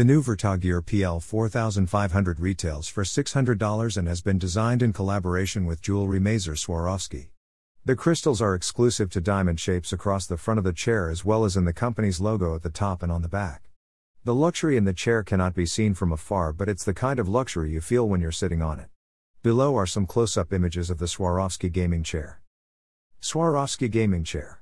The new Vertagear PL 4500 retails for $600 and has been designed in collaboration with jewelry mazer Swarovski. The crystals are exclusive to diamond shapes across the front of the chair as well as in the company's logo at the top and on the back. The luxury in the chair cannot be seen from afar, but it's the kind of luxury you feel when you're sitting on it. Below are some close up images of the Swarovski gaming chair. Swarovski gaming chair.